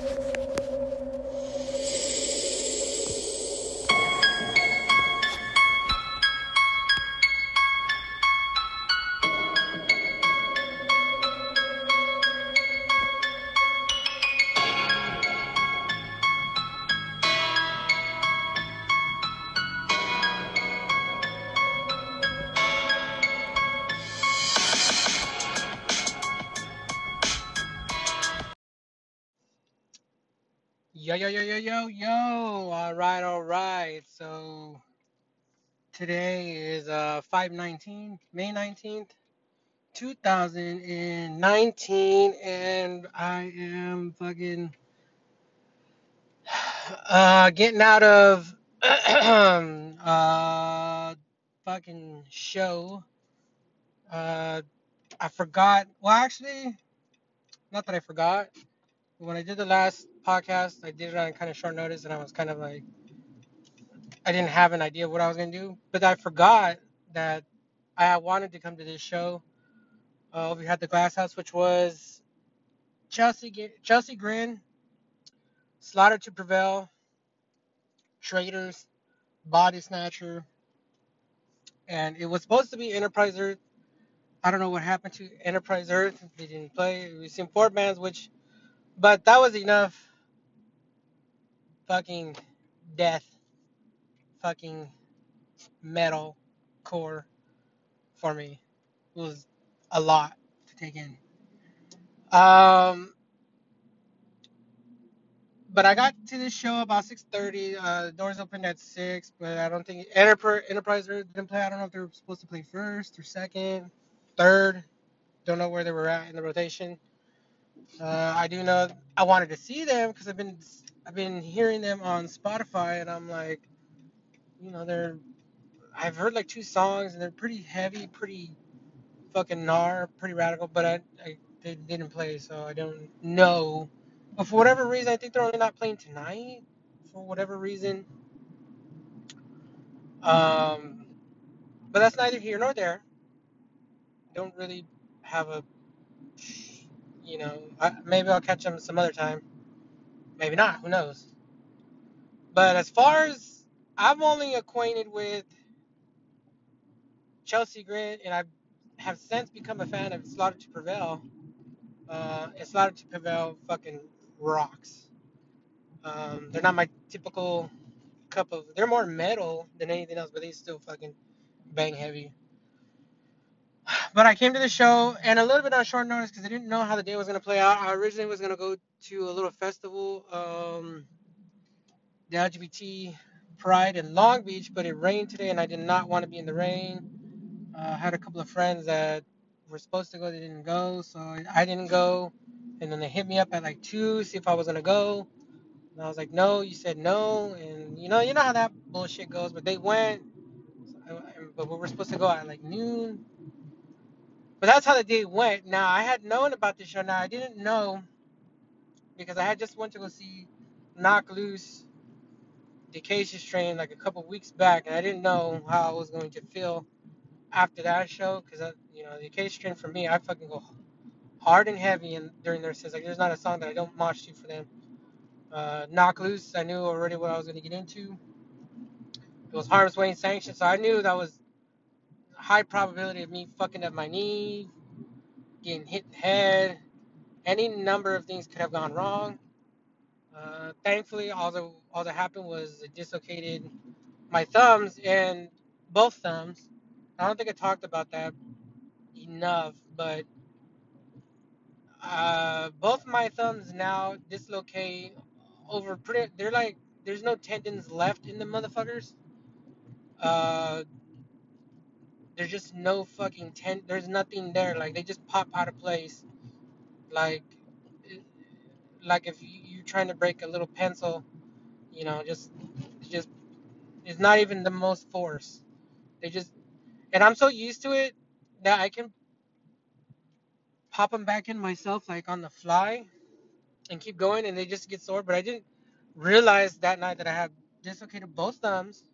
Yo, yo, yo. All right, all right. So today is uh 519, May 19th, 2019, and I am fucking uh getting out of uh fucking show. Uh I forgot. Well, actually, not that I forgot. When I did the last podcast, I did it on kind of short notice, and I was kind of like I didn't have an idea of what I was gonna do, but I forgot that I wanted to come to this show. Uh, we had the Glass House, which was Chelsea Chelsea Grin, Slaughter to Prevail, Traitors, Body Snatcher, and it was supposed to be Enterprise Earth. I don't know what happened to Enterprise Earth. They didn't play. We seen four bands, which, but that was enough. Fucking death fucking metal core for me. It was a lot to take in. Um, but I got to this show about 6:30. Uh, doors opened at six, but I don't think Enterprise Enterprise didn't play. I don't know if they were supposed to play first or second, third. Don't know where they were at in the rotation. Uh, I do know I wanted to see them because I've been I've been hearing them on Spotify, and I'm like, you know, they're I've heard like two songs and they're pretty heavy, pretty fucking gnar, pretty radical, but I, I they didn't play, so I don't know. But for whatever reason, I think they're only not playing tonight. For whatever reason. Um, but that's neither here nor there. Don't really have a, you know, I, maybe I'll catch them some other time. Maybe not. Who knows? But as far as I'm only acquainted with Chelsea Grin, and I have since become a fan of Slaughter to Prevail. Uh, and Slaughter to Prevail fucking rocks. Um, they're not my typical cup of. They're more metal than anything else, but they still fucking bang heavy. But I came to the show and a little bit on short notice because I didn't know how the day was gonna play out. I originally was gonna go to a little festival, um, the LGBT Pride in Long Beach, but it rained today and I did not want to be in the rain. Uh, I had a couple of friends that were supposed to go, they didn't go, so I didn't go. And then they hit me up at like two, see if I was gonna go. And I was like, no. You said no, and you know, you know how that bullshit goes. But they went, but we were supposed to go at like noon. But that's how the day went. Now I had known about this show. Now I didn't know because I had just went to go see Knocked Loose, the Acacia Strain like a couple weeks back, and I didn't know how I was going to feel after that show because you know the Acacia Strain for me, I fucking go hard and heavy and during their sets. Like there's not a song that I don't mosh to for them. Uh, Knocked Loose, I knew already what I was gonna get into. It was Harm's Way and Sanction, so I knew that was high probability of me fucking up my knee, getting hit in the head. Any number of things could have gone wrong. Uh, thankfully, all that all that happened was it dislocated my thumbs and both thumbs. I don't think I talked about that enough, but uh, both my thumbs now dislocate over pretty. They're like there's no tendons left in the motherfuckers. Uh, there's just no fucking ten. There's nothing there. Like they just pop out of place. Like, like if you, you're trying to break a little pencil, you know, just, just, it's not even the most force. They just and I'm so used to it that I can pop them back in myself like on the fly and keep going and they just get sore. But I didn't realize that night that I had dislocated both thumbs.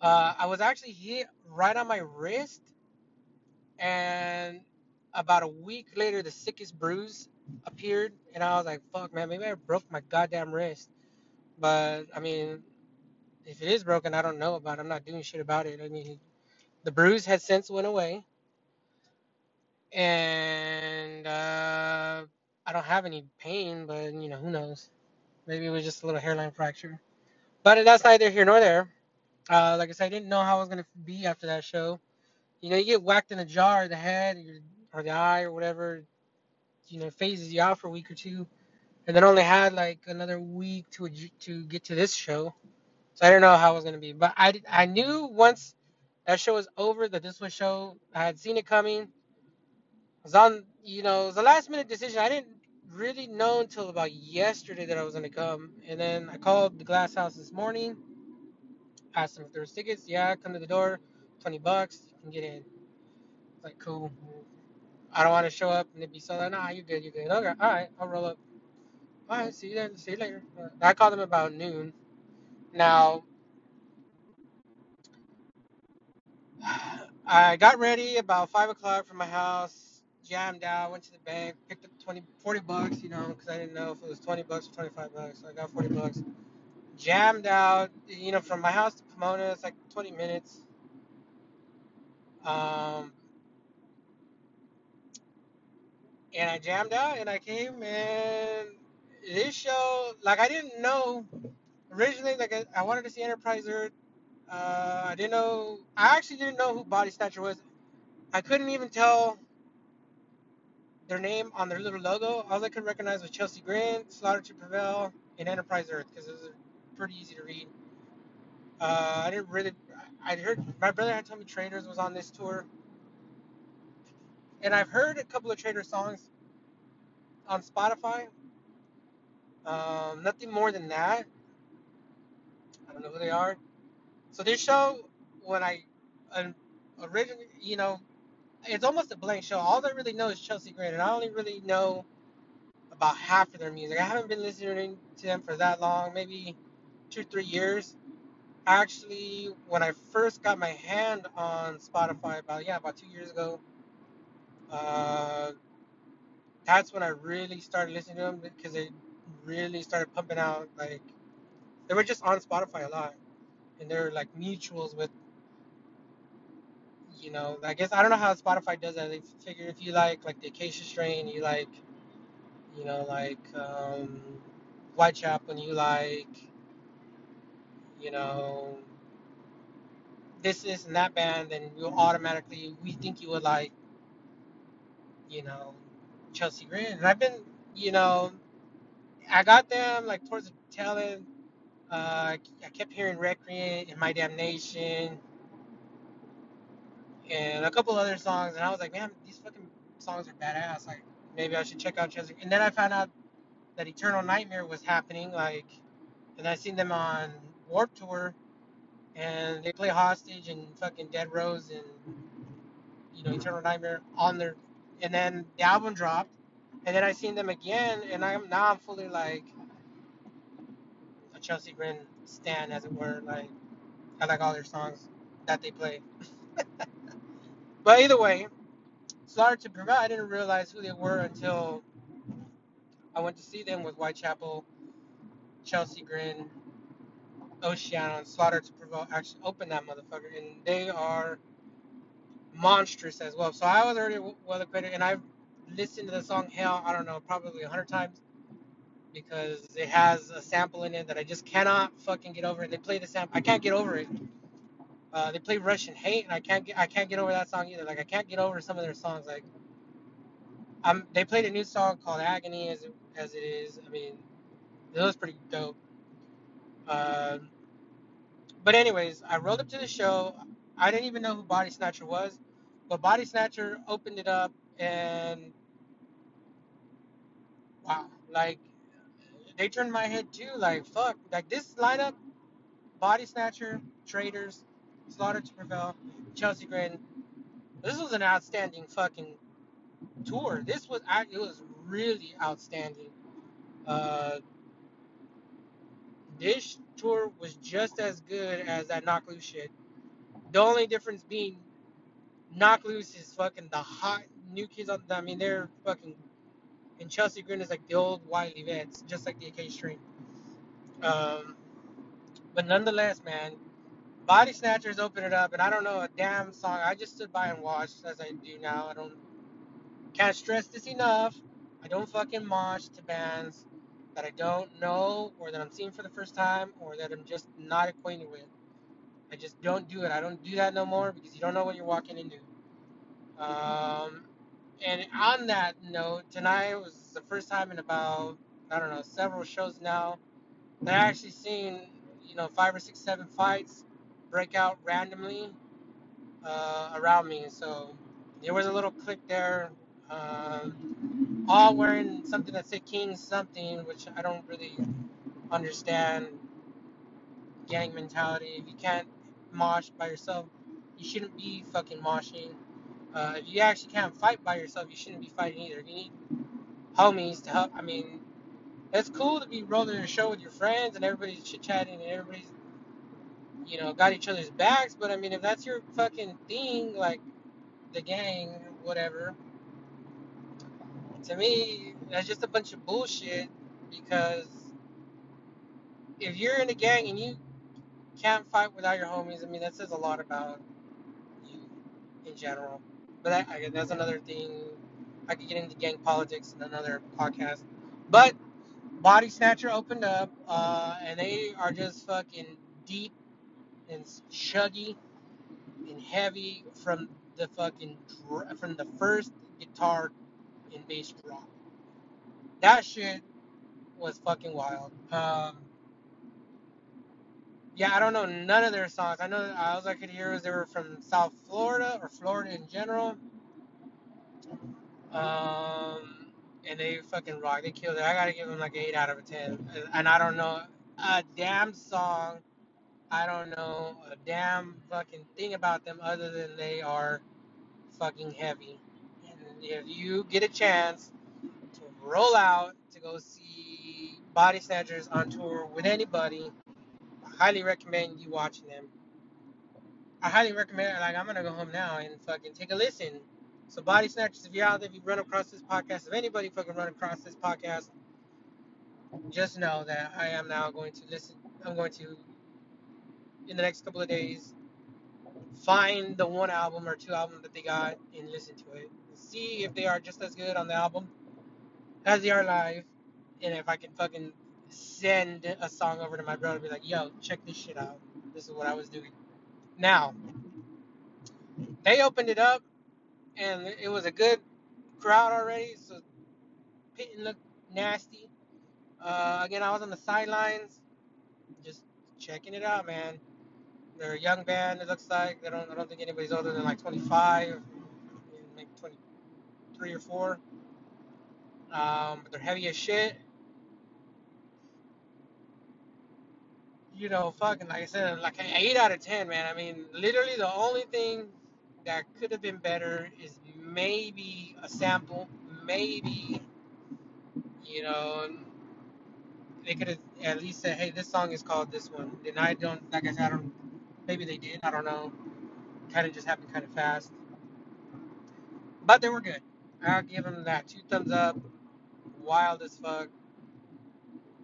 Uh, I was actually hit right on my wrist, and about a week later, the sickest bruise appeared, and I was like, "Fuck, man, maybe I broke my goddamn wrist." But I mean, if it is broken, I don't know about. it. I'm not doing shit about it. I mean, the bruise has since went away, and uh, I don't have any pain. But you know, who knows? Maybe it was just a little hairline fracture. But that's neither here nor there. Uh, like I said, I didn't know how I was gonna be after that show. You know, you get whacked in jaw or the head or the eye or whatever. You know, phases you out for a week or two, and then only had like another week to to get to this show. So I didn't know how it was gonna be. But I I knew once that show was over that this was show. I had seen it coming. I was on. You know, it was a last minute decision. I didn't really know until about yesterday that I was gonna come, and then I called the Glass House this morning Asked them if tickets. Yeah, come to the door. 20 bucks. You can get in. It's Like, cool. I don't want to show up and it'd be so like, nah, you're good, you're good. Okay, all right, I'll roll up. All right, see you then. See you later. I called them about noon. Now, I got ready about 5 o'clock from my house, jammed out, went to the bank, picked up 20, 40 bucks, you know, because I didn't know if it was 20 bucks or 25 bucks. So I got 40 bucks. Jammed out, you know, from my house to Pomona, it's like 20 minutes. Um, and I jammed out and I came and this show like I didn't know originally like I, I wanted to see Enterprise Earth. Uh, I didn't know I actually didn't know who Body Snatcher was. I couldn't even tell their name on their little logo. All I could recognize was Chelsea Grin, Slaughter to Prevail, and Enterprise Earth because it was pretty easy to read. Uh, I didn't really. I heard my brother had told me Traitors was on this tour, and I've heard a couple of Traitor songs on Spotify. Um, nothing more than that. I don't know who they are. So this show, when I originally, you know, it's almost a blank show. All I really know is Chelsea Grin, and I only really know about half of their music. I haven't been listening to them for that long, maybe two, three years. Actually, when I first got my hand on Spotify, about yeah, about two years ago, uh, that's when I really started listening to them because they really started pumping out like they were just on Spotify a lot, and they're like mutuals with you know, I guess I don't know how Spotify does that. They figure if you like like the Acacia strain, you like, you know, like um, Whitechapel, and you like, you know, this, is and that band, then you'll automatically we think you would like, you know, Chelsea Grin. And I've been, you know, I got them like towards the tail end. Uh, I kept hearing Recreant and My Damnation and a couple other songs, and I was like, man, these fucking songs are badass. Like maybe I should check out Chelsea. And then I found out that Eternal Nightmare was happening, like, and I seen them on Warped Tour, and they play Hostage and fucking Dead Rose and you know Eternal Nightmare on their, and then the album dropped, and then I seen them again, and I'm now I'm fully like a Chelsea Grin stan, as it were. Like I like all their songs that they play. But either way, Slaughter to Prevail, I didn't realize who they were until I went to see them with Whitechapel, Chelsea Grin, Oceano, and Slaughter to Prevail actually opened that motherfucker, and they are monstrous as well. So I was already well acquainted, and I've listened to the song Hell, I don't know, probably a hundred times because it has a sample in it that I just cannot fucking get over. They play the sample, I can't get over it. Uh, they play Russian Hate, and I can't get I can't get over that song either. Like I can't get over some of their songs. Like um, they played a new song called Agony, as it, as it is. I mean, it was pretty dope. Uh, but anyways, I rolled up to the show. I didn't even know who Body Snatcher was, but Body Snatcher opened it up, and wow, like they turned my head too. Like fuck, like this lineup: Body Snatcher, Traitors, Slaughter to Prevail, Chelsea Grin. This was an outstanding fucking tour. This was it was really outstanding. Uh, this tour was just as good as that Knocked Loose shit. The only difference being Knocked Loose is fucking the hot new kids on. I mean, they're fucking and Chelsea Grin is like the old Wiley Vets, just like the AK string. Um, but nonetheless, man, Body Snatchers opened it up, and I don't know a damn song. I just stood by and watched as I do now. I don't can't stress this enough. I don't fucking mosh to bands that I don't know or that I'm seeing for the first time or that I'm just not acquainted with. I just don't do it. I don't do that no more because you don't know what you're walking into. Um, and on that note, tonight was the first time in about I don't know several shows now that I actually seen you know five or six, seven fights break out randomly uh, around me. So there was a little click there. Um, all wearing something that said King something, which I don't really understand gang mentality. If you can't mosh by yourself, you shouldn't be fucking moshing. Uh, if you actually can't fight by yourself, you shouldn't be fighting either. You need homies to help, I mean, it's cool to be rolling a show with your friends and everybody's chit chatting and everybody's, you know, got each other's backs. But I mean, if that's your fucking thing, like the gang, whatever, to me, that's just a bunch of bullshit. Because if you're in a gang and you can't fight without your homies, I mean, that says a lot about you in general. But I, I, that's another thing. I could get into gang politics in another podcast. But Body Snatcher opened up, uh, and they are just fucking deep and chuggy and heavy from the fucking from the first guitar and bass drop. That shit was fucking wild. Um, yeah, I don't know none of their songs. I know all I could hear was they were from South Florida or Florida in general. Um, and they fucking rock. They killed it. I gotta give them like eight out of a ten. And I don't know a damn song. I don't know a damn fucking thing about them other than they are fucking heavy. If you get a chance to roll out to go see Body Snatchers on tour with anybody, I highly recommend you watching them. I highly recommend. Like, I'm gonna go home now and fucking take a listen. So, body snatchers, if you're out there, if you run across this podcast, if anybody fucking run across this podcast, just know that I am now going to listen. I'm going to, in the next couple of days, find the one album or two album that they got and listen to it. See if they are just as good on the album as they are live, and if I can fucking send a song over to my brother be like, "Yo, check this shit out. This is what I was doing." Now, they opened it up, and it was a good crowd already, so pitting looked nasty. Uh, again, I was on the sidelines, just checking it out, man. They're a young band. It looks like they don't. I don't think anybody's older than like 25, maybe 23 or four. Um, but they're heavy as shit. You know, fucking like I said, like an eight out of ten, man. I mean, literally the only thing that could have been better is maybe a sample, maybe you know, they could have at least said, "Hey, this song is called this one." And I don't, like I said, I don't. Maybe they did. I don't know. Kind of just happened kind of fast, but they were good. I'll give them that two thumbs up. Wild as fuck,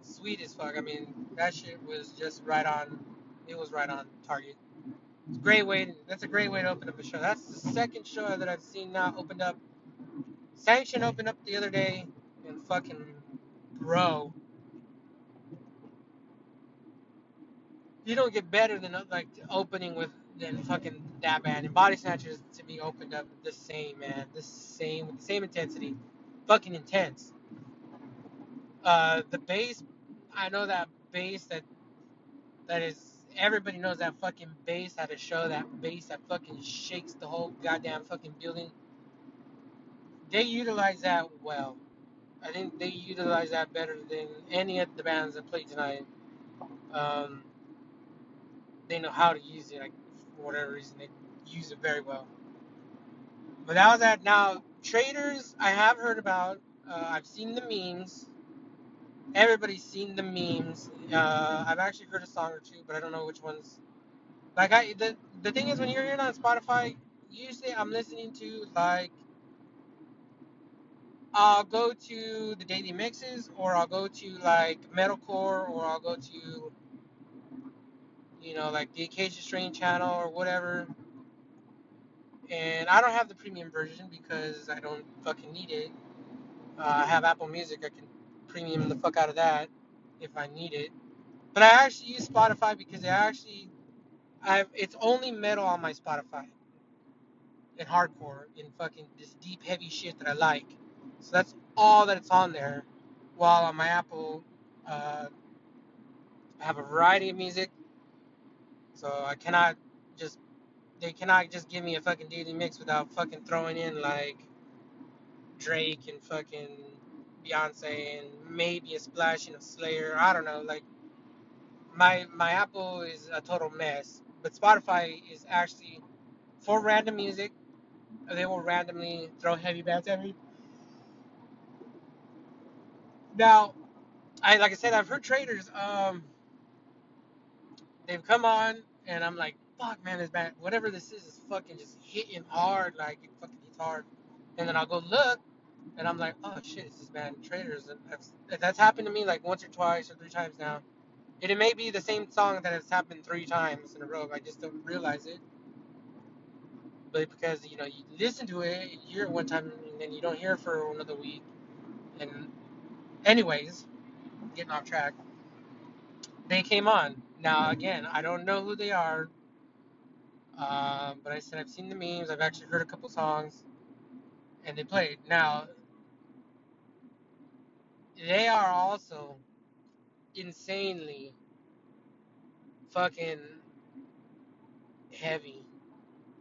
sweet as fuck. I mean, that shit was just right on. It was right on target. It's a great way. That's a great way to open up a show. That's the second show that I've seen now opened up. Sanction opened up the other day, and fucking bro, you don't get better than like opening with than fucking that band. And Body Snatchers to me opened up the same man, the same with the same intensity, fucking intense. Uh, the bass, I know that bass that that is everybody knows that fucking bass at a show. That bass that fucking shakes the whole goddamn fucking building. They utilize that well. I think they utilize that better than any of the bands that played tonight. Um, they know how to use it. Like for whatever reason, they use it very well. But was that. Now traitors, I have heard about. Uh, I've seen the memes. Everybody's seen the memes. Uh, I've actually heard a song or two, but I don't know which ones. Like I, the the thing is, when you're hearing on Spotify, usually I'm listening to like I'll go to the daily mixes, or I'll go to like metalcore, or I'll go to you know like the Acacia Strain channel or whatever. And I don't have the premium version because I don't fucking need it. Uh, I have Apple Music. I can premium the fuck out of that if I need it. But I actually use Spotify because I actually I've it's only metal on my Spotify and hardcore and fucking this deep heavy shit that I like. So that's all that it's on there. While on my Apple, uh, I have a variety of music, so I cannot just they cannot just give me a fucking daily mix without fucking throwing in like Drake and fucking Beyonce and maybe a splash splashing of Slayer. I don't know. Like my my Apple is a total mess, but Spotify is actually for random music. They will randomly throw heavy bands at me. Now, I like I said, I've heard traitors. Um, they've come on, and I'm like, fuck, man, this band, whatever this is, is fucking just hitting hard. Like it fucking hits hard. And then I'll go look, and I'm like, oh shit, this band traitors, and that's, that's happened to me like once or twice or three times now. And it may be the same song that has happened three times in a row. I just don't realize it. But because you know you listen to it, you hear it one time, and then you don't hear it for another week. And anyways, getting off track. They came on. Now again, I don't know who they are, um, but I said I've seen the memes. I've actually heard a couple songs, and they played. Now they are also insanely fucking heavy.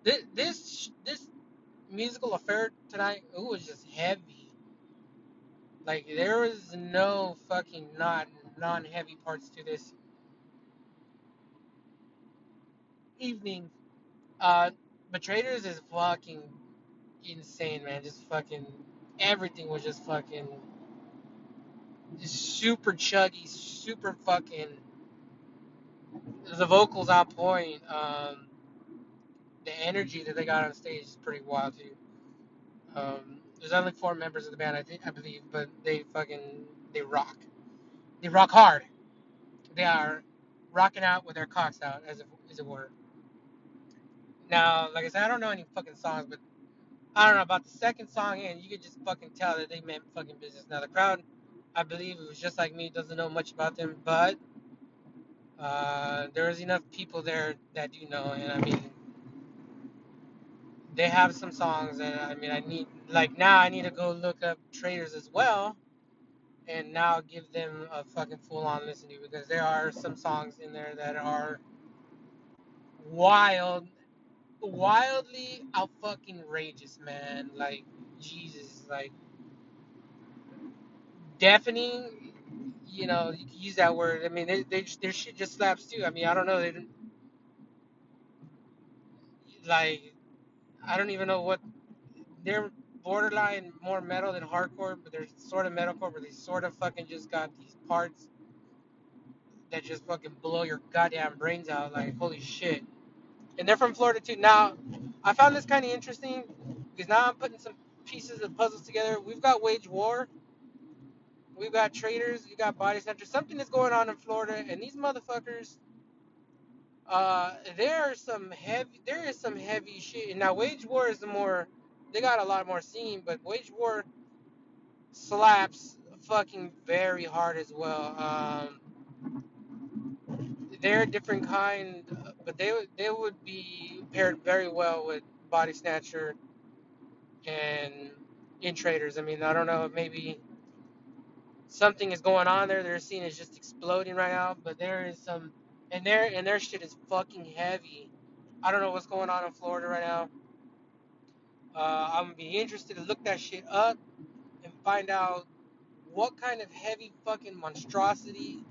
This this this musical affair tonight, it was just heavy. Like there was no fucking not non-heavy parts to this evening. Uh, but Traitors is fucking insane, man. Just fucking everything was just fucking super chuggy, super fucking. The vocals on point. Um, the energy that they got on stage is pretty wild too. Um, there's only four members of the band, I think, I believe, but they fucking they rock. They rock hard. They are rocking out with their cocks out, as it, as it were. Now, like I said, I don't know any fucking songs, but I don't know about the second song in, you could just fucking tell that they meant fucking business. Now the crowd, I believe it was just like me, doesn't know much about them, but uh, there's enough people there that do know, and I mean, they have some songs, and I mean, I need like now I need to go look up Traitors as well, and now give them a fucking full on listen to because there are some songs in there that are wild, wildly out fucking rageous, man. Like Jesus, like deafening. You know, you can use that word. I mean, they, they their shit just slaps too. I mean, I don't know. They like. I don't even know what they're borderline more metal than hardcore, but they're sort of metalcore, but they sort of fucking just got these parts that just fucking blow your goddamn brains out. Like holy shit. And they're from Florida too. Now, I found this kind of interesting because now I'm putting some pieces of puzzles together. We've got Wage War, we've got Traitors, we got Body Snatchers. Something is going on in Florida, and these motherfuckers. Uh, there are some heavy. There is some heavy shit. Now, Wage War is the more. They got a lot more scene, but Wage War slaps fucking very hard as well. Um, they're a different kind, but they would they would be paired very well with Body Snatcher and in Traitors. I mean, I don't know, maybe something is going on there. Their scene is just exploding right now, but there is some, and their and their shit is fucking heavy. I don't know what's going on in Florida right now. Uh, I'm gonna be interested to look that shit up and find out what kind of heavy fucking monstrosity,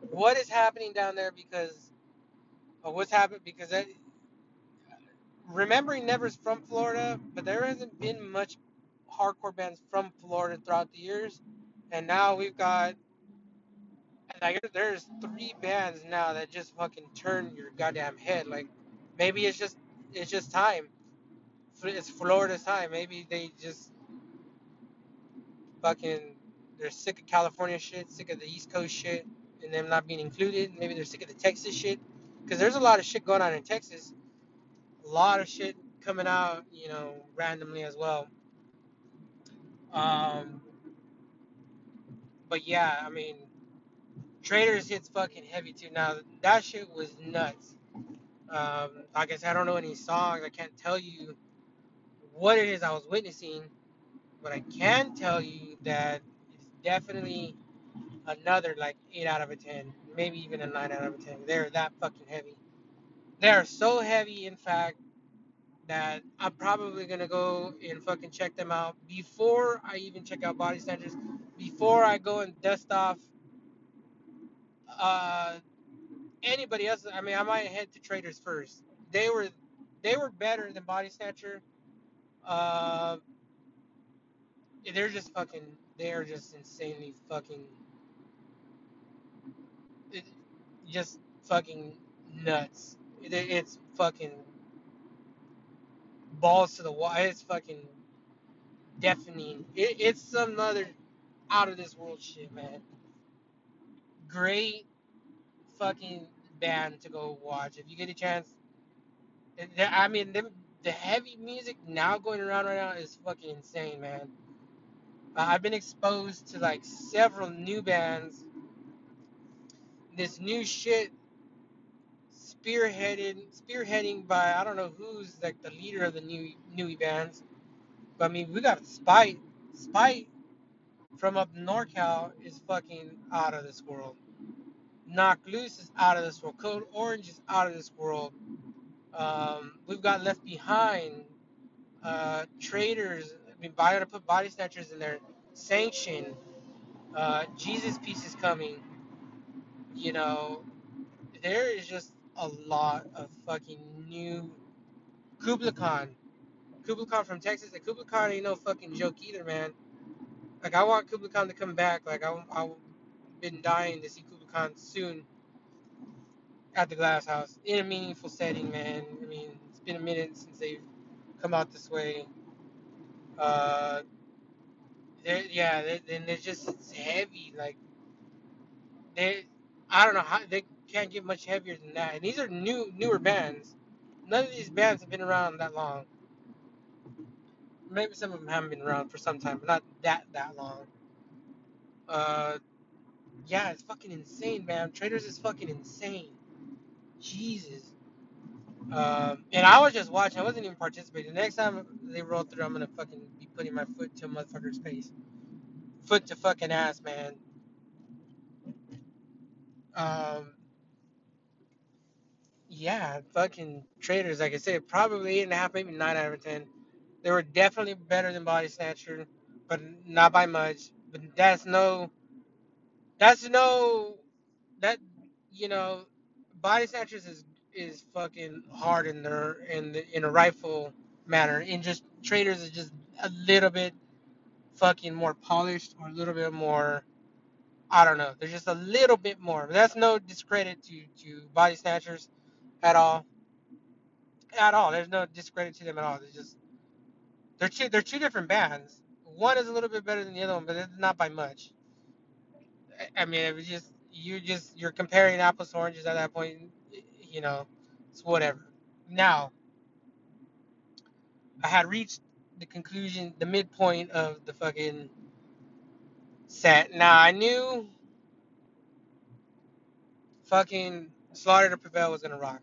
what is happening down there because of what's happened because that, remembering Never's from Florida, but there hasn't been much hardcore bands from Florida throughout the years, and now we've got like there's three bands now that just fucking turn your goddamn head. Like maybe it's just it's just time. It's Florida's time. Maybe they just Fucking, they're sick of California shit, sick of the East Coast shit, and them not being included. Maybe they're sick of the Texas shit, because there's a lot of shit going on in Texas. A lot of shit coming out, you know, randomly as well. Um, but yeah, I mean, Traitors hits fucking heavy too. Now that shit was nuts. Um, I said, I don't know any songs. I can't tell you what it is I was witnessing, but I can tell you that it's definitely another like eight out of a ten, maybe even a nine out of a ten. They're that fucking heavy. They are so heavy, in fact, that I'm probably gonna go and fucking check them out before I even check out Body Snatchers. Before I go and dust off uh, anybody else. I mean, I might head to Traitors first. They were they were better than Body Snatcher. Uh, they're just fucking. They're just insanely fucking. It, just fucking nuts. It, it's fucking balls to the wall. It's fucking deafening. It, it's some other out of this world shit, man. Great fucking band to go watch if you get a chance. I mean, the heavy music now going around right now is fucking insane, man. Uh, I've been exposed to like several new bands. This new shit spearheaded, spearheading by I don't know who's like the leader of the new newy bands. But I mean, we got Spite. Spite from up NorCal is fucking out of this world. Knocked Loose is out of this world. Code Orange is out of this world. Um, we've got Left Behind. Uh, traitors. I mean, I gotta put Body Snatchers in there. Sanction. Uh, Jesus Piece is coming. You know, there is just a lot of fucking new. Kublai Khan. Kublai Khan from Texas. And Kublai Khan ain't no fucking joke either, man. Like, I want Kublai Khan to come back. Like, I, I've been dying to see Kublai Khan soon at the Glass House in a meaningful setting, man. I mean, it's been a minute since they've come out this way. Uh, they're, yeah, they, and they're just it's heavy. Like they, I don't know how they can't get much heavier than that. And these are new, newer bands. None of these bands have been around that long. Maybe some of them haven't been around for some time, but not that that long. Uh, yeah, it's fucking insane, man. Traitors is fucking insane. Jesus. Um, and I was just watching. I wasn't even participating. The next time they roll through, I'm gonna fucking be putting my foot to a motherfucker's face. Foot to fucking ass, man. Um, yeah, fucking traitors. Like I said, probably eight and a half, maybe nine out of ten. They were definitely better than Body Snatcher, but not by much. But that's no, that's no, that you know, Body Snatchers is is fucking hard in their in the, in a rifle manner. And just traitors is just a little bit fucking more polished or a little bit more. I don't know. They're just a little bit more. But that's no discredit to to body snatchers at all. At all. There's no discredit to them at all. They're just they're two they're two different bands. One is a little bit better than the other one, but it's not by much. I I mean, it was just you just you're comparing apples to oranges at that point. You know, it's whatever. Now, I had reached the conclusion, the midpoint of the fucking set. Now I knew fucking Slaughter to Prevail was gonna rock.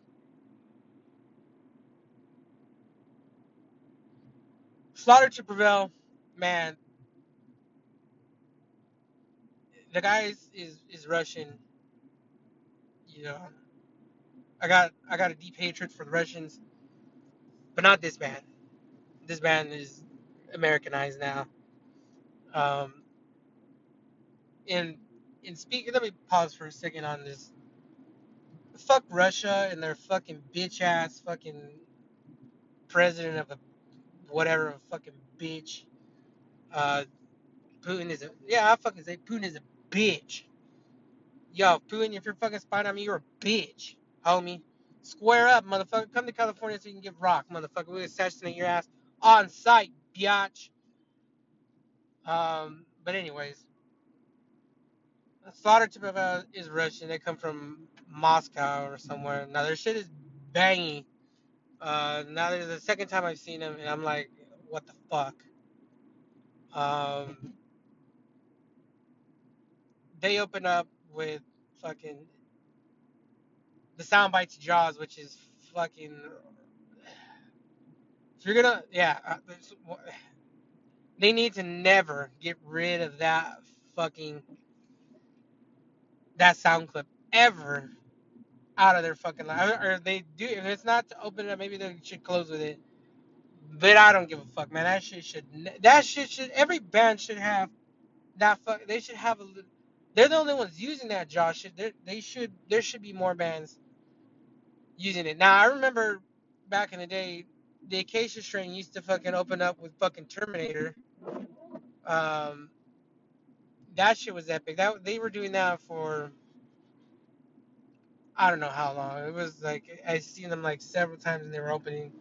Slaughter to Prevail, man, the guy is, is, is Russian. You know, I got I got a deep hatred for the Russians, but not this band. This band is Americanized now. Um, and in speaking, let me pause for a second on this. Fuck Russia and their fucking bitch ass fucking president of a whatever a fucking bitch. Uh, Putin is a yeah. I fucking say Putin is a bitch. Yo, Putin, if you're fucking spying on me, you're a bitch, homie. Square up, motherfucker. Come to California so you can get rocked, motherfucker. We'll assassinate your ass on site, biatch. Um, But anyways, Slaughter Prevail is Russian. They come from Moscow or somewhere. Now their shit is bangy. Uh, now is the second time I've seen them, and I'm like, what the fuck? Um, they open up with fucking the sound bites Jaws, which is fucking. If you're gonna, yeah, uh, they need to never get rid of that fucking that sound clip ever out of their fucking life. Or they do if it's not to open it up, maybe they should close with it. But I don't give a fuck, man. That shit should that shit should every band should have that fuck. They should have a. They're the only ones using that Jaws shit. They they should there should be more bands using it. Now I remember back in the day, the Acacia Strain used to fucking open up with fucking Terminator. Um, that shit was epic. That they were doing that for I don't know how long. It was like I seen them like several times they were opening.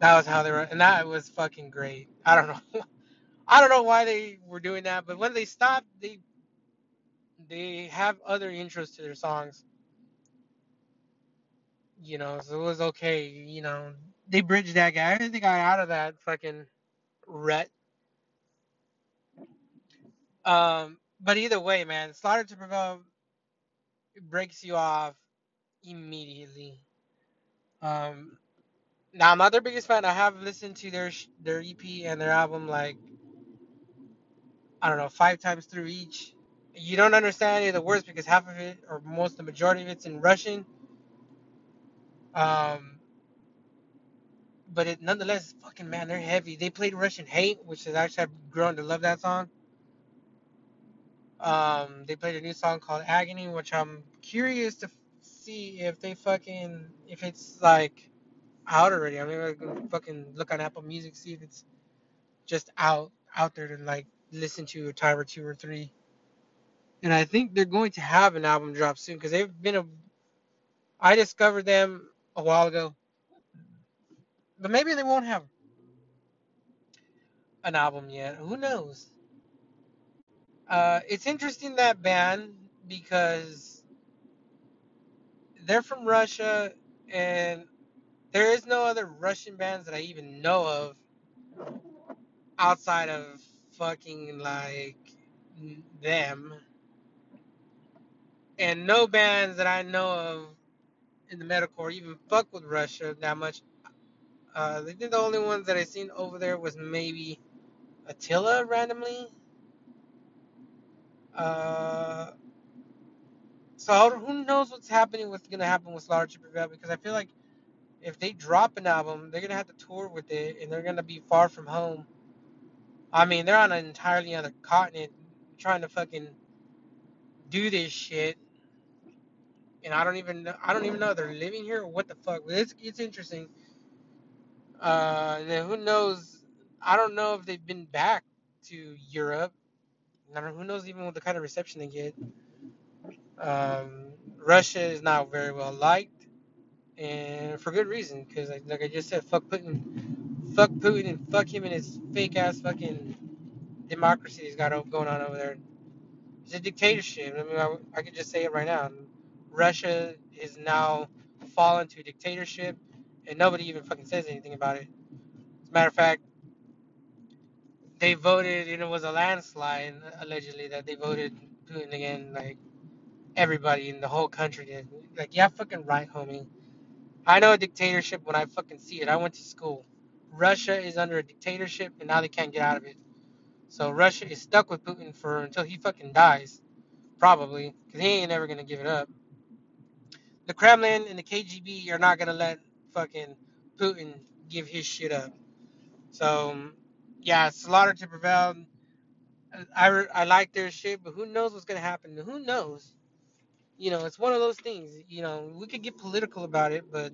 That was how they were, and that was fucking great. I don't know. I don't know why they were doing that, but when they stopped, they they have other intros to their songs. You know, so it was okay. You know, they bridged that guy. I think they got out of that fucking rut. Um, but either way, man, Slaughter to Prevail breaks you off immediately. Um, now I'm not their biggest fan. I have listened to their their EP and their album like I don't know five times through each. You don't understand any of the words because half of it, or most the majority of it's in Russian. Um, but it nonetheless, fucking man, they're heavy. They played Russian Hate, which is actually I've grown to love that song. Um, they played a new song called Agony, which I'm curious to see if they fucking if it's like out already. I'm gonna fucking look on Apple Music see if it's just out out there to like listen to a time or two or three. And I think they're going to have an album drop soon because they've been a. I discovered them a while ago, but maybe they won't have an album yet. Who knows? Uh, it's interesting that band because they're from Russia and there is no other Russian bands that I even know of outside of fucking like them. And no bands that I know of in the metalcore even fuck with Russia that much. Uh, I think the only ones that I seen over there was maybe Attila randomly. Uh, so who knows what's happening? What's gonna happen with Slaughter to Prevail? Because I feel like if they drop an album, they're gonna have to tour with it, and they're gonna be far from home. I mean, they're on an entirely other continent, trying to fucking do this shit, and I don't even know, I don't even know they're living here or what the fuck. It's it's interesting. Uh, and who knows? I don't know if they've been back to Europe. Who knows even what the kind of reception they get. Um, Russia is not very well liked, and for good reason, because like, like I just said, fuck Putin, fuck Putin, and fuck him and his fake ass fucking democracy he's got going on over there. It's a dictatorship. I mean, I, I could just say it right now. Russia is now fallen to a dictatorship, and nobody even fucking says anything about it. As a matter of fact, they voted, and it was a landslide, allegedly, that they voted Putin again. Like, everybody in the whole country did. Like, yeah, fucking right, homie. I know a dictatorship when I fucking see it. I went to school. Russia is under a dictatorship, and now they can't get out of it. So Russia is stuck with Putin for until he fucking dies, probably, because he ain't never gonna give it up. The Kremlin and the KGB are not gonna let fucking Putin give his shit up. So yeah, slaughter to prevail. I, I like their shit, but who knows what's gonna happen? Who knows? You know, it's one of those things. You know, we could get political about it, but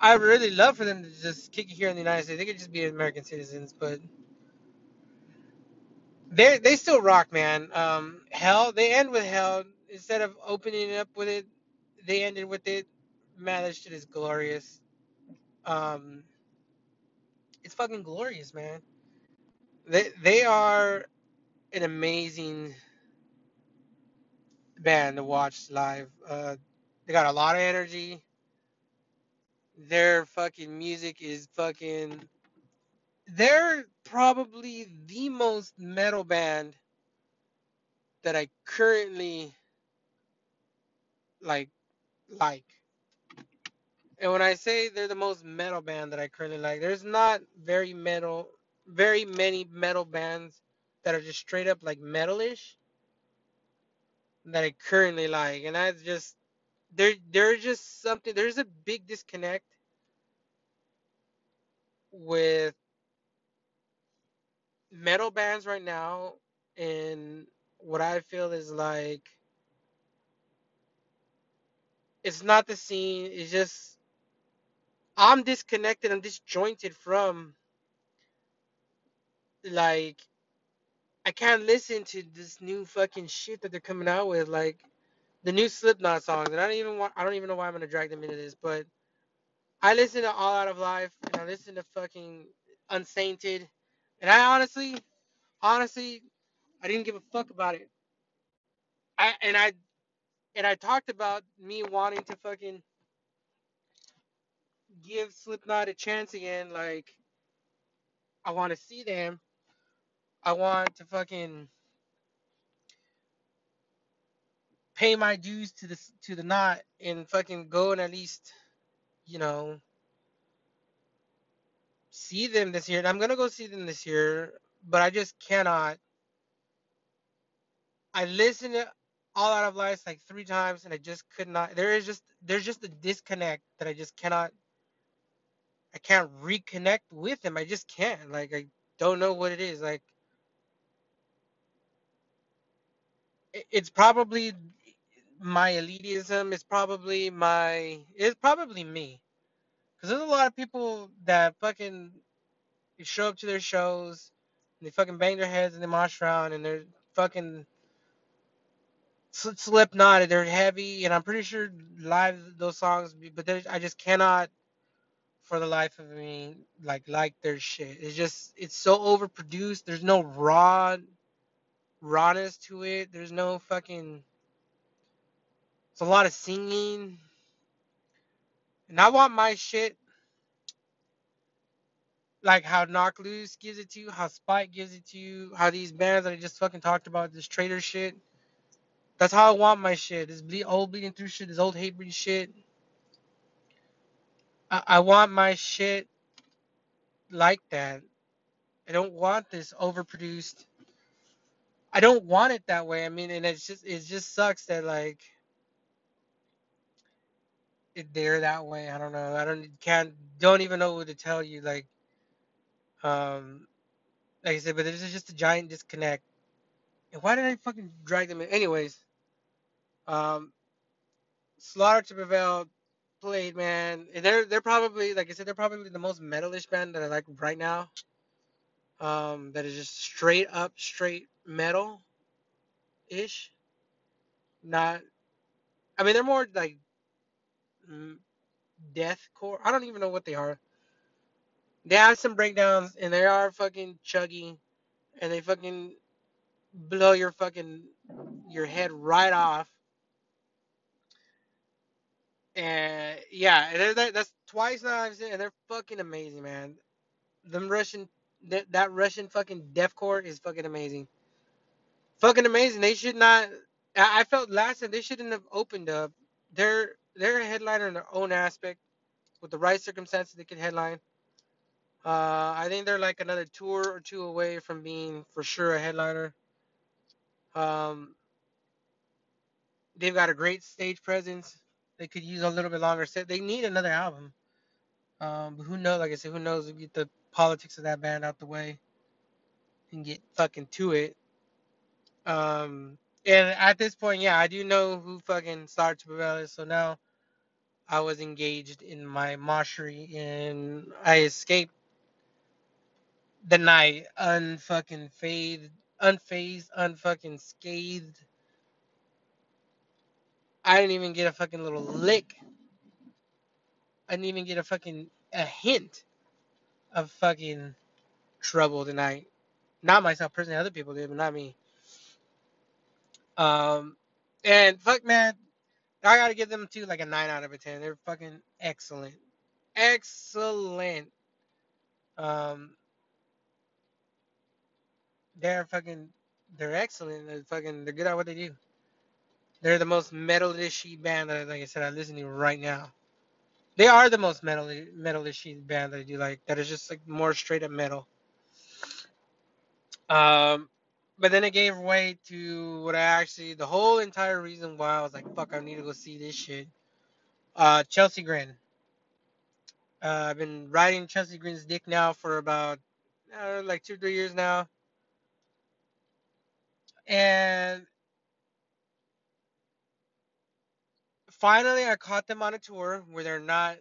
I really love for them to just kick it here in the United States. They could just be American citizens, but they they still rock, man. Um, hell, they end with hell instead of opening up with it. They ended with it. Man, that shit is glorious. Um, it's fucking glorious, man. They they are an amazing band to watch live. Uh, they got a lot of energy. Their fucking music is fucking. They're probably the most metal band that I currently like like. And when I say they're the most metal band that I currently like, there's not very metal, very many metal bands that are just straight up like metalish that I currently like, and I just there there's just something there's a big disconnect with metal bands right now and what I feel is like it's not the scene, it's just I'm disconnected, I'm disjointed from like I can't listen to this new fucking shit that they're coming out with, like the new Slipknot songs. And I don't even want I don't even know why I'm gonna drag them into this, but I listen to All Out of Life and I listen to fucking Unsainted. And I honestly, honestly, I didn't give a fuck about it. I and I and I talked about me wanting to fucking give Slipknot a chance again. Like I want to see them. I want to fucking pay my dues to the to the knot and fucking go and at least, you know, see them this year. And I'm gonna go see them this year, but I just cannot. I listened to All Out of Life like three times, and I just could not. There is just there's just a disconnect that I just cannot. I can't reconnect with him. I just can't. Like I don't know what it is. Like it's probably my elitism. It's probably my. It's probably me. Cause there's a lot of people that fucking show up to their shows, and they fucking bang their heads and they mosh around, and they're fucking sl- Slipknot. They're heavy, and I'm pretty sure live those songs. But I just cannot, for the life of me, like like their shit. It's just it's so overproduced. There's no raw rawness to it. There's no fucking. It's a lot of singing, and I want my shit like how Knocked Loose gives it to you, how Spite gives it to you, how these bands that I just fucking talked about, this traitor shit. That's how I want my shit. This ble- old bleeding through shit, this old hate shit. I, I want my shit like that. I don't want this overproduced. I don't want it that way. I mean, and it's just it just sucks that like it, they're that way. I don't know. I don't can't don't even know what to tell you. Like um like I said, but there's just a giant disconnect. And why did I fucking drag them in? Anyways, um, Slaughter to Prevail played, man. They're they're probably like I said, they're probably the most metalish band that I like right now. Um, that is just straight up, straight metal ish. Not, I mean, they're more like mm, deathcore. I don't even know what they are. They have some breakdowns, and they are fucking chuggy, and they fucking blow your fucking your head right off. And yeah, they're, they're, that's twice now I've seen, and they're fucking amazing, man. Them Russian, that, that Russian fucking deathcore is fucking amazing. Fucking amazing. They should not. I, I felt last time they shouldn't have opened up. They're they're a headliner in their own aspect. With the right circumstances, they could headline. Uh, I think they're like another tour or two away from being for sure a headliner. Um, they've got a great stage presence. They could use a little bit longer set. They need another album. Um, who knows? Like I said, who knows? Get the politics of that band out the way and get fucking to it. Um, and at this point, yeah, I do know who fucking Slaughter to Prevail is. So now I was engaged in my moshery and I escaped the night unfucking faded, unfazed, unfucking scathed. I didn't even get a fucking little lick. I didn't even get a fucking a hint of fucking trouble tonight. Not myself personally, other people did, but not me. Um, and fuck man, I gotta give them too like a nine out of a ten. They're fucking excellent, excellent. Um, they're fucking, they're excellent. They're fucking, they're good at what they do. They're the most metalishy band that, like I said, I listen to right now. They are the most metal metalishy band that I do like. That is just like more straight up metal. Um, but then it gave way to what I actually the whole entire reason why I was like, fuck, I need to go see this shit. Uh, Chelsea Grin. Uh, I've been riding Chelsea Grin's dick now for about uh, like two, three years now, and finally I caught them on a tour where they're not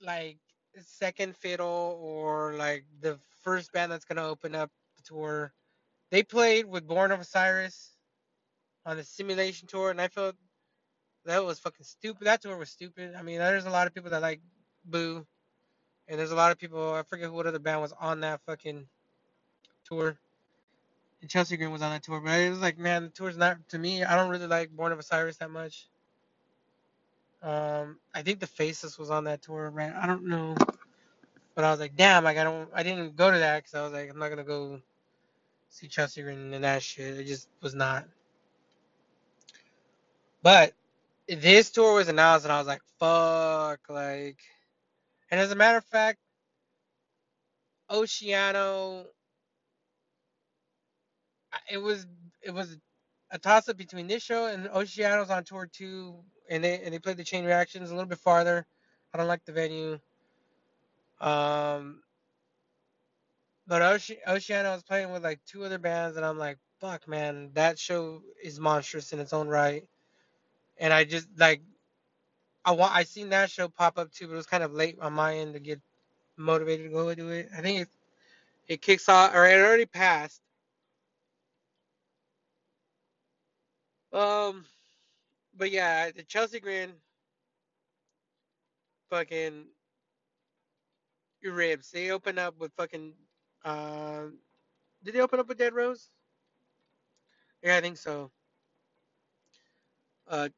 like second fiddle or like the first band that's gonna open up the tour. They played with Born of Osiris on the Simulation tour, and I felt that was fucking stupid. That tour was stupid. I mean, there's a lot of people that like Boo, and there's a lot of people. I forget what other band was on that fucking tour. And Chelsea Grin was on that tour, but it was like, man, the tour's not to me. I don't really like Born of Osiris that much. Um, I think the Faceless was on that tour, right? I don't know, but I was like, damn, like I don't, I didn't go to that because I was like, I'm not gonna go see Chelsea Grin and that shit. It just was not. But this tour was announced, and I was like, fuck, like. And as a matter of fact, Oceano, it was it was a toss up between this show and Oceano's on tour too, and they and they played the Chain Reactions a little bit farther. I don't like the venue. Um, but Oce- Oceano was playing with like two other bands, and I'm like, fuck, man, that show is monstrous in its own right. And I just like, I want, I seen that show pop up too, but it was kind of late on my end to get motivated to go do it. I think it it kicks off, or it already passed. Um, but yeah, the Chelsea Grin, fucking ribs. They open up with fucking. Uh, did they open up with Dead Rose? Yeah, I think so. Uh,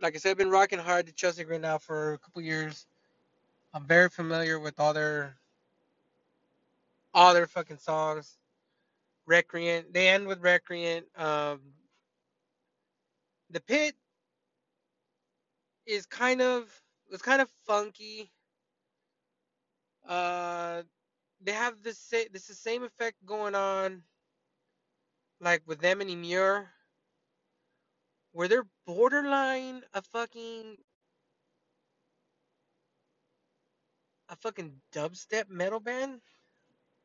like I said, I've been rocking hard to Chelsea Grin now for a couple years. I'm very familiar with all their all their fucking songs. Recreant. They end with Recreant. Um, the pit is kind of it's kind of funky. Uh, they have this this the same effect going on, like with them and Emmure, where they're borderline a fucking a fucking dubstep metal band,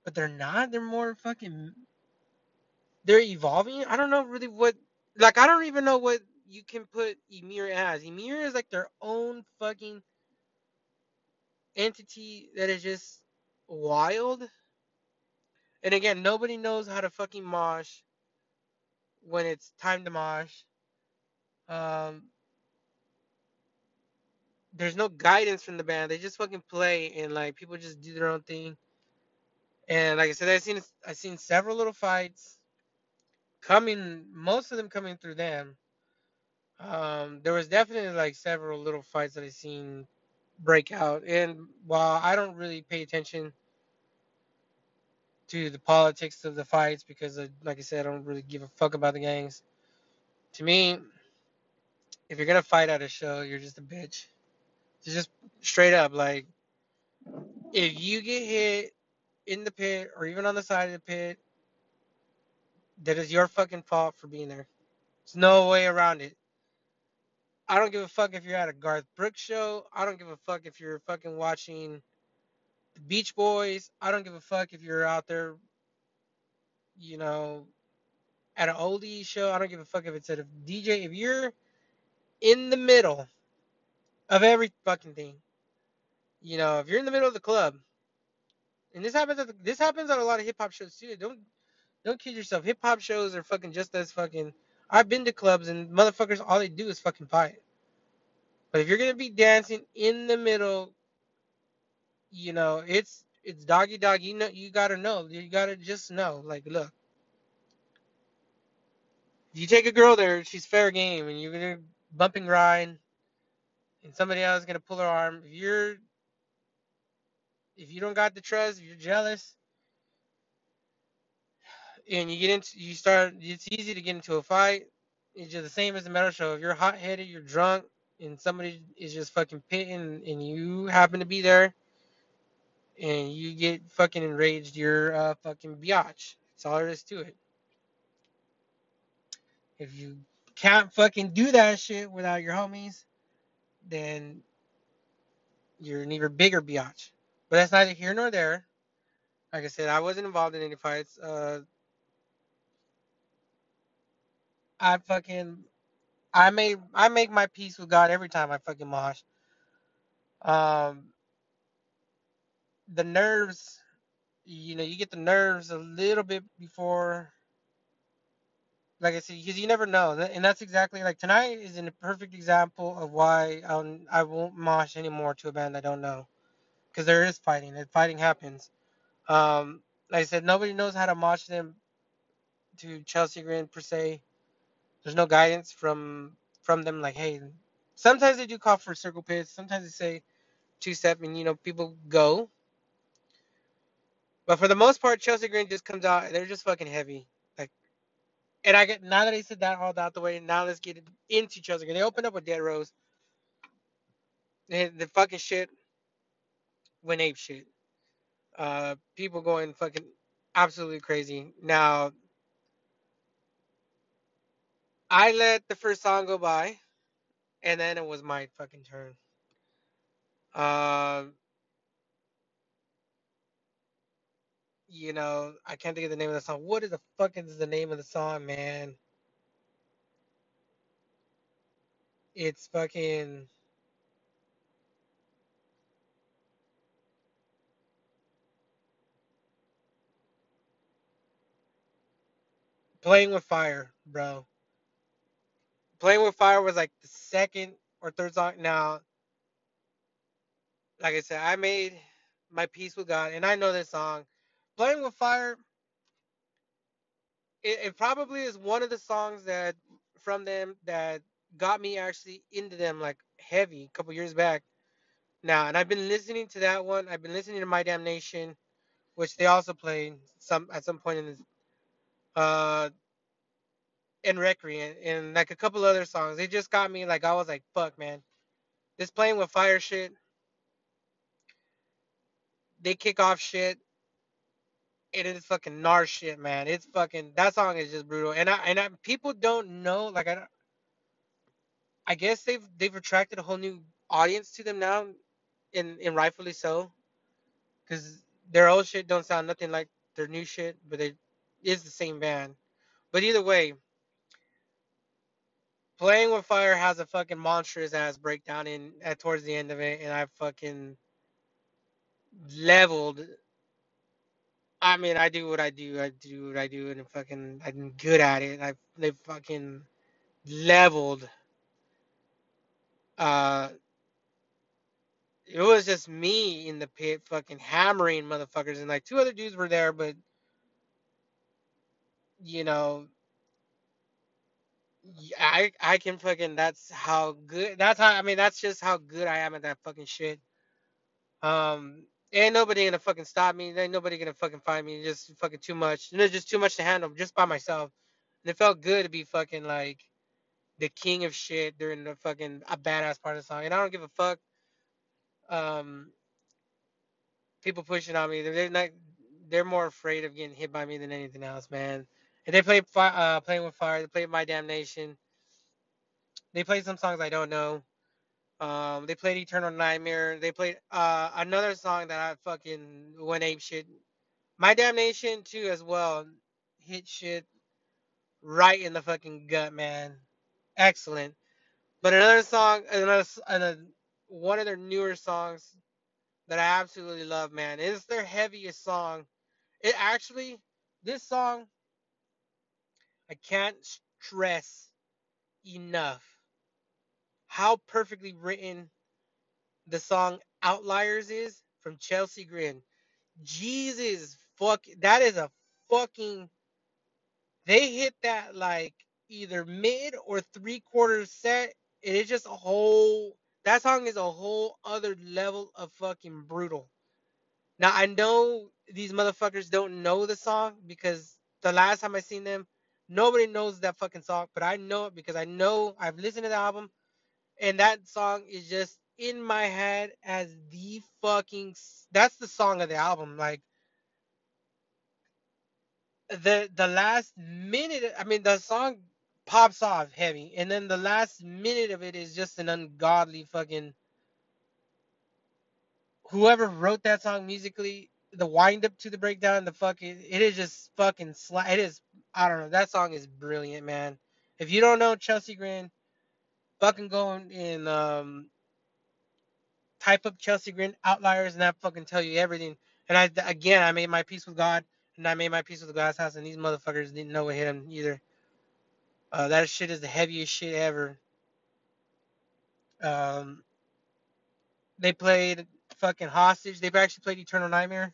but they're not. They're more fucking. They're evolving. I don't know really what. Like I don't even know what you can put Emmure as. Emmure is like their own fucking entity that is just wild. And again, nobody knows how to fucking mosh when it's time to mosh. Um, there's no guidance from the band. They just fucking play and like people just do their own thing. And like I said, I've seen I've seen several little fights coming, most of them coming through them. Um, there was definitely like several little fights that I've seen break out. And while I don't really pay attention to the politics of the fights because, like I said, I don't really give a fuck about the gangs. To me, if you're gonna fight at a show, you're just a bitch. It's just straight up like, if you get hit in the pit or even on the side of the pit, that is your fucking fault for being there. There's no way around it. I don't give a fuck if you're at a Garth Brooks show. I don't give a fuck if you're fucking watching the Beach Boys. I don't give a fuck if you're out there, you know, at an oldie show. I don't give a fuck if it's at a DJ. If you're in the middle of every fucking thing, you know, if you're in the middle of the club, and this happens at the, this happens at a lot of hip hop shows too. Don't don't kid yourself. Hip hop shows are fucking just as fucking. I've been to clubs and motherfuckers all they do is fucking fight. But if you're gonna be dancing in the middle, you know, it's it's doggy dog. You know, you gotta know. You gotta just know. Like, look, If you take a girl there, she's fair game, and you're gonna bump and grind, and somebody else is gonna pull her arm. If you're if you don't got the trust, if you're jealous, and you get into you start, it's easy to get into a fight. It's just the same as the metal show. If you're hot headed, you're drunk, and somebody is just fucking pitting, and you happen to be there, and you get fucking enraged, you're a fucking biatch. That's all there is to it. If you can't fucking do that shit without your homies, then you're an even bigger biatch. But that's neither here nor there. Like I said, I wasn't involved in any fights. Uh, I fucking I made I make my peace with God every time I fucking mosh. Um, the nerves, you know, you get the nerves a little bit before, like I said, because you never know, and that's exactly like tonight is a perfect example of why I'll, I won't mosh anymore to a band I don't know, because there is fighting, and fighting happens. Um, like I said, nobody knows how to mosh them to Chelsea Grin per se. There's no guidance from from them. Like, hey, sometimes they do call for circle pits. Sometimes they say two step, and you know people go. But for the most part, Chelsea Grin just comes out. They're just fucking heavy. Like, and I get now that I said that all out the way. Now let's get into Chelsea Grin. They opened up with Dead Rose. They, the fucking shit went ape shit. Uh, people going fucking absolutely crazy. Now, I let the first song go by, and then it was my fucking turn. Uh, you know, I can't think of the name of the song. What is the fuck is the name of the song, man? It's fucking. Playing with Fire, bro. Playing with Fire was like the second or third song. Now, like I said, I made my peace with God, and I know this song. Playing with Fire, it, it probably is one of the songs that from them that got me actually into them like heavy a couple years back. Now, and I've been listening to that one. I've been listening to My Damnation, which they also played some at some point in this. Uh, and Recreant and like a couple other songs. They just got me like I was like, fuck man. This playing with fire shit. They kick off shit. It is fucking gnar shit, man. It's fucking that song is just brutal. And I and I, people don't know like I don't I guess they've they've attracted a whole new audience to them now, and and rightfully so, because their old shit don't sound nothing like their new shit, but it is the same band. But either way, Playing with Fire has a fucking monstrous ass breakdown in at towards the end of it, and I fucking leveled. I mean, I do what I do. I do what I do, and fucking I'm good at it. I they fucking leveled. Uh, it was just me in the pit, fucking hammering motherfuckers, and like two other dudes were there, but you know, I I can fucking. That's how good. That's how. I mean, that's just how good I am at that fucking shit. Um, ain't nobody gonna fucking stop me. Ain't nobody gonna fucking find me. Just fucking too much. And it's just too much to handle just by myself. And it felt good to be fucking like the king of shit during the fucking a badass part of the song. And I don't give a fuck. Um, people pushing on me. They're not. They're more afraid of getting hit by me than anything else, man. And they played uh, playing with fire. They played my damnation. They played some songs I don't know. Um, they played Eternal Nightmare. They played uh, another song that I fucking went ape shit. My Damnation too as well. Hit shit right in the fucking gut, man. Excellent. But another song, another, another one of their newer songs that I absolutely love, man. It's their heaviest song. It actually, this song, I can't stress enough how perfectly written the song Outliers is from Chelsea Grin. Jesus fuck that is a fucking they hit that like either mid or three quarters set. and It is just a whole. That song is a whole other level of fucking brutal. Now I know these motherfuckers don't know the song because the last time I seen them, nobody knows that fucking song, but I know it because I know I've listened to the album, and that song is just in my head as the fucking. That's the song of the album. Like the the last minute i mean the song pops off heavy and then the last minute of it is just an ungodly fucking whoever wrote that song musically the wind up to the breakdown the fucking it is just fucking sla- it is i don't know that song is brilliant man if you don't know chelsea grin fucking go and um type up chelsea grin outliers and that fucking tell you everything and i again i made my peace with god and I made my peace with the glass house, and these motherfuckers didn't know what hit them either. Uh, that shit is the heaviest shit ever. Um, they played fucking hostage. They've actually played Eternal Nightmare.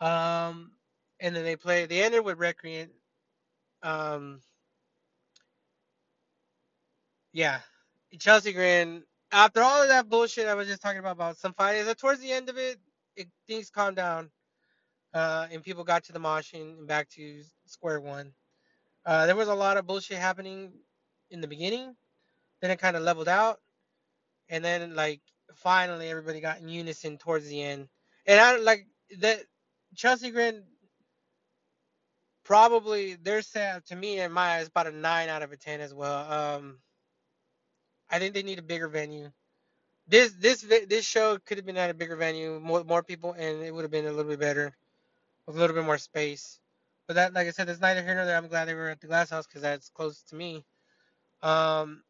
Um, and then they played. They ended with Recreant. Um, yeah, Chelsea Grin. After all of that bullshit I was just talking about about some fighting, towards the end of it, it things calmed down uh, and people got to the moshing and back to square one. Uh, there was a lot of bullshit happening in the beginning, then it kind of leveled out, and then like finally everybody got in unison towards the end. And I like that Chelsea Grin probably they're set to me in my eyes about a nine out of a ten as well. Um, I think they need a bigger venue. This this this show could have been at a bigger venue, more more people, and it would have been a little bit better with a little bit more space. But that, like I said, it's neither here nor there. I'm glad they were at the Glass House because that's close to me. Um,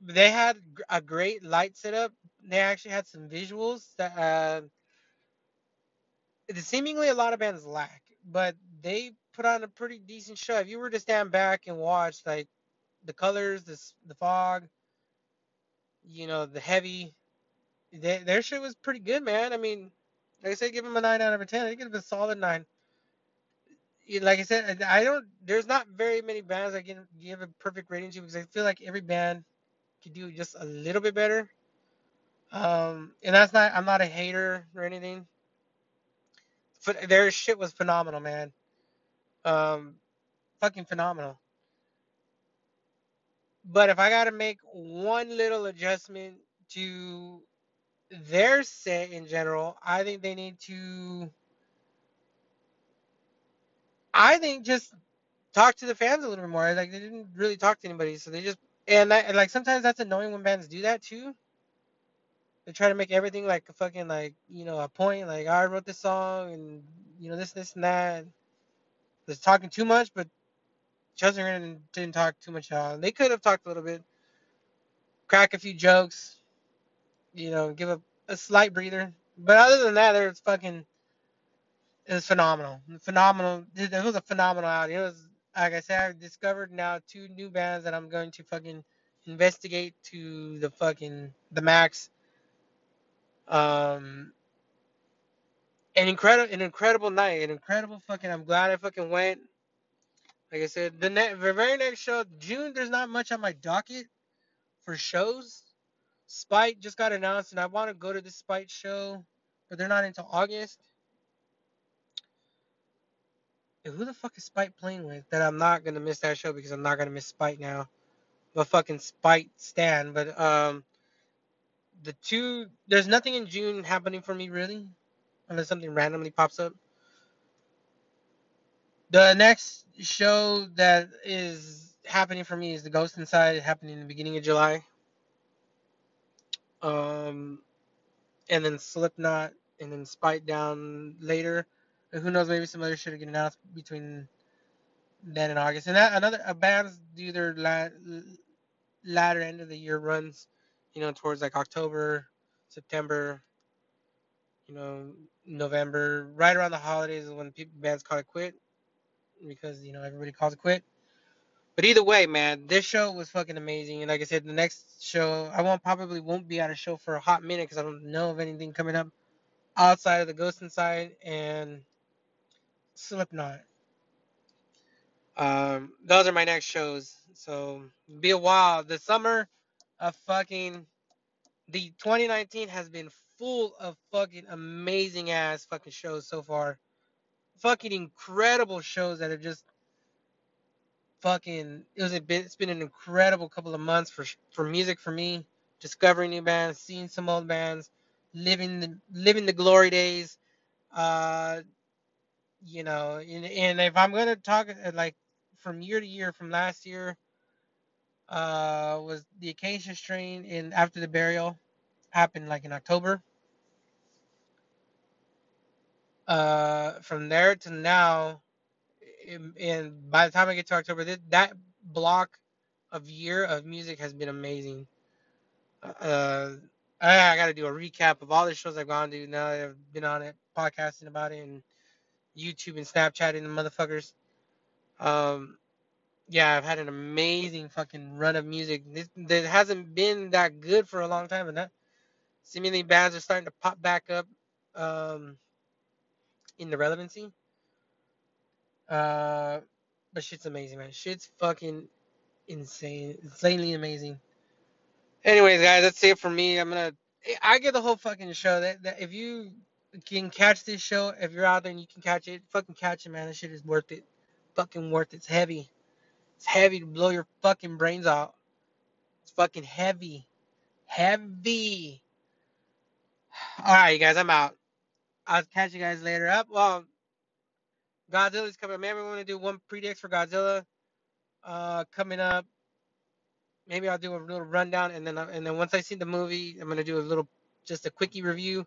they had a great light setup. They actually had some visuals that uh, seemingly a lot of bands lack, but they put on a pretty decent show. If you were to stand back and watch, like the colors, the the fog, you know, the heavy, they, their shit was pretty good, man. I mean, like I said, give them a nine out of a ten. I give them a solid nine. Like I said, I don't. There's not very many bands I can give a perfect rating to because I feel like every band could do just a little bit better. Um, and that's not. I'm not a hater or anything. But their shit was phenomenal, man. Um, fucking phenomenal. But if I gotta make one little adjustment to their set in general, I think they need to. I think just talk to the fans a little bit more. Like they didn't really talk to anybody, so they just and, that, and like sometimes that's annoying when bands do that too. They try to make everything like a fucking like you know a point. Like I wrote this song and you know this this and that. They're talking too much, but Chelsea didn't talk too much at all. They could have talked a little bit, crack a few jokes, you know, give a, a slight breather. But other than that, it was fucking. It was phenomenal. Phenomenal. It was a phenomenal outing. It was like I said, I've discovered now two new bands that I'm going to fucking investigate to the fucking the max. Um, an incredible, an incredible night, an incredible fucking. I'm glad I fucking went. Like I said, the, ne- the very next show, June. There's not much on my docket for shows. Spite just got announced, and I want to go to the Spite show, but they're not until August. And who the fuck is Spite playing with? That I'm not gonna miss that show because I'm not gonna miss Spite now. The fucking Spite stand, but um, the two there's nothing in June happening for me really, unless something randomly pops up. The next show that is happening for me is the Ghost Inside, happening in the beginning of July. Um, and then Slipknot, and then Spite down later. And who knows? Maybe some other shit will get announced between then and August. And that another a bands do their la- latter end of the year runs, you know, towards like October, September, you know, November, right around the holidays is when people bands call it quit because you know everybody calls it quit. But either way, man, this show was fucking amazing. And like I said, the next show, I won't probably won't be at a show for a hot minute because I don't know of anything coming up outside of the Ghost Inside and Slipknot. Um, those are my next shows. So be a while. The summer of fucking the 2019 has been full of fucking amazing ass fucking shows so far. Fucking incredible shows that have just fucking it was a bit it's been an incredible couple of months for for music for me discovering new bands seeing some old bands living the living the glory days uh you know and, and if i'm gonna talk uh, like from year to year from last year uh was the acacia strain in after the burial happened like in october uh from there to now and by the time i get to october that, that block of year of music has been amazing Uh, I, I got to do a recap of all the shows I've gone to now that I've been on it, podcasting about it, and YouTube and Snapchatting the motherfuckers. Um, yeah, I've had an amazing fucking run of music. This that hasn't been that good for a long time, and that seemingly bands are starting to pop back up um, in the relevancy. Uh, but shit's amazing, man. Shit's fucking insane, insanely amazing. Anyways, guys, that's it for me. I'm gonna. I get the whole fucking show. That, that if you can catch this show, if you're out there and you can catch it, fucking catch it, man. This shit is worth it. Fucking worth it. It's heavy. It's heavy to blow your fucking brains out. It's fucking heavy. Heavy. All right, you guys, I'm out. I'll catch you guys later. Up. Well, Godzilla's coming. up. Maybe we want to do one predicts for Godzilla. Uh, coming up. Maybe I'll do a little rundown, and then and then once I see the movie, I'm gonna do a little, just a quickie review,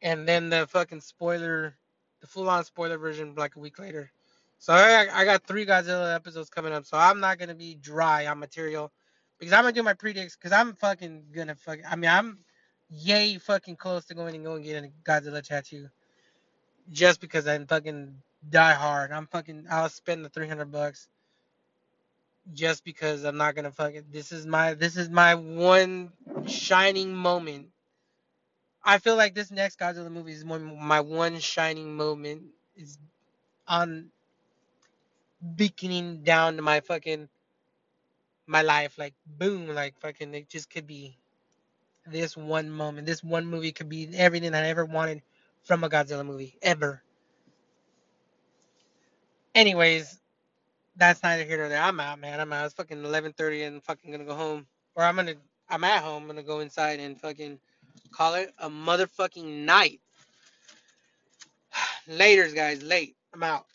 and then the fucking spoiler, the full-on spoiler version, like a week later. So I, I got three Godzilla episodes coming up, so I'm not gonna be dry on material, because I'm gonna do my predicts, because I'm fucking gonna fuck. I mean, I'm yay fucking close to going and going getting a Godzilla tattoo, just because I'm fucking die hard. I'm fucking. I'll spend the 300 bucks just because I'm not gonna fucking. This is my this is my one shining moment. I feel like this next Godzilla movie is my one shining moment is on beaconing down to my fucking my life like boom like fucking it just could be this one moment. This one movie could be everything I ever wanted from a Godzilla movie ever. Anyways, that's neither here nor there. I'm out, man. I'm out. It's fucking 11:30 and fucking gonna go home. Or I'm gonna. I'm at home. I'm gonna go inside and fucking call it a motherfucking night. Laters, guys. Late. I'm out.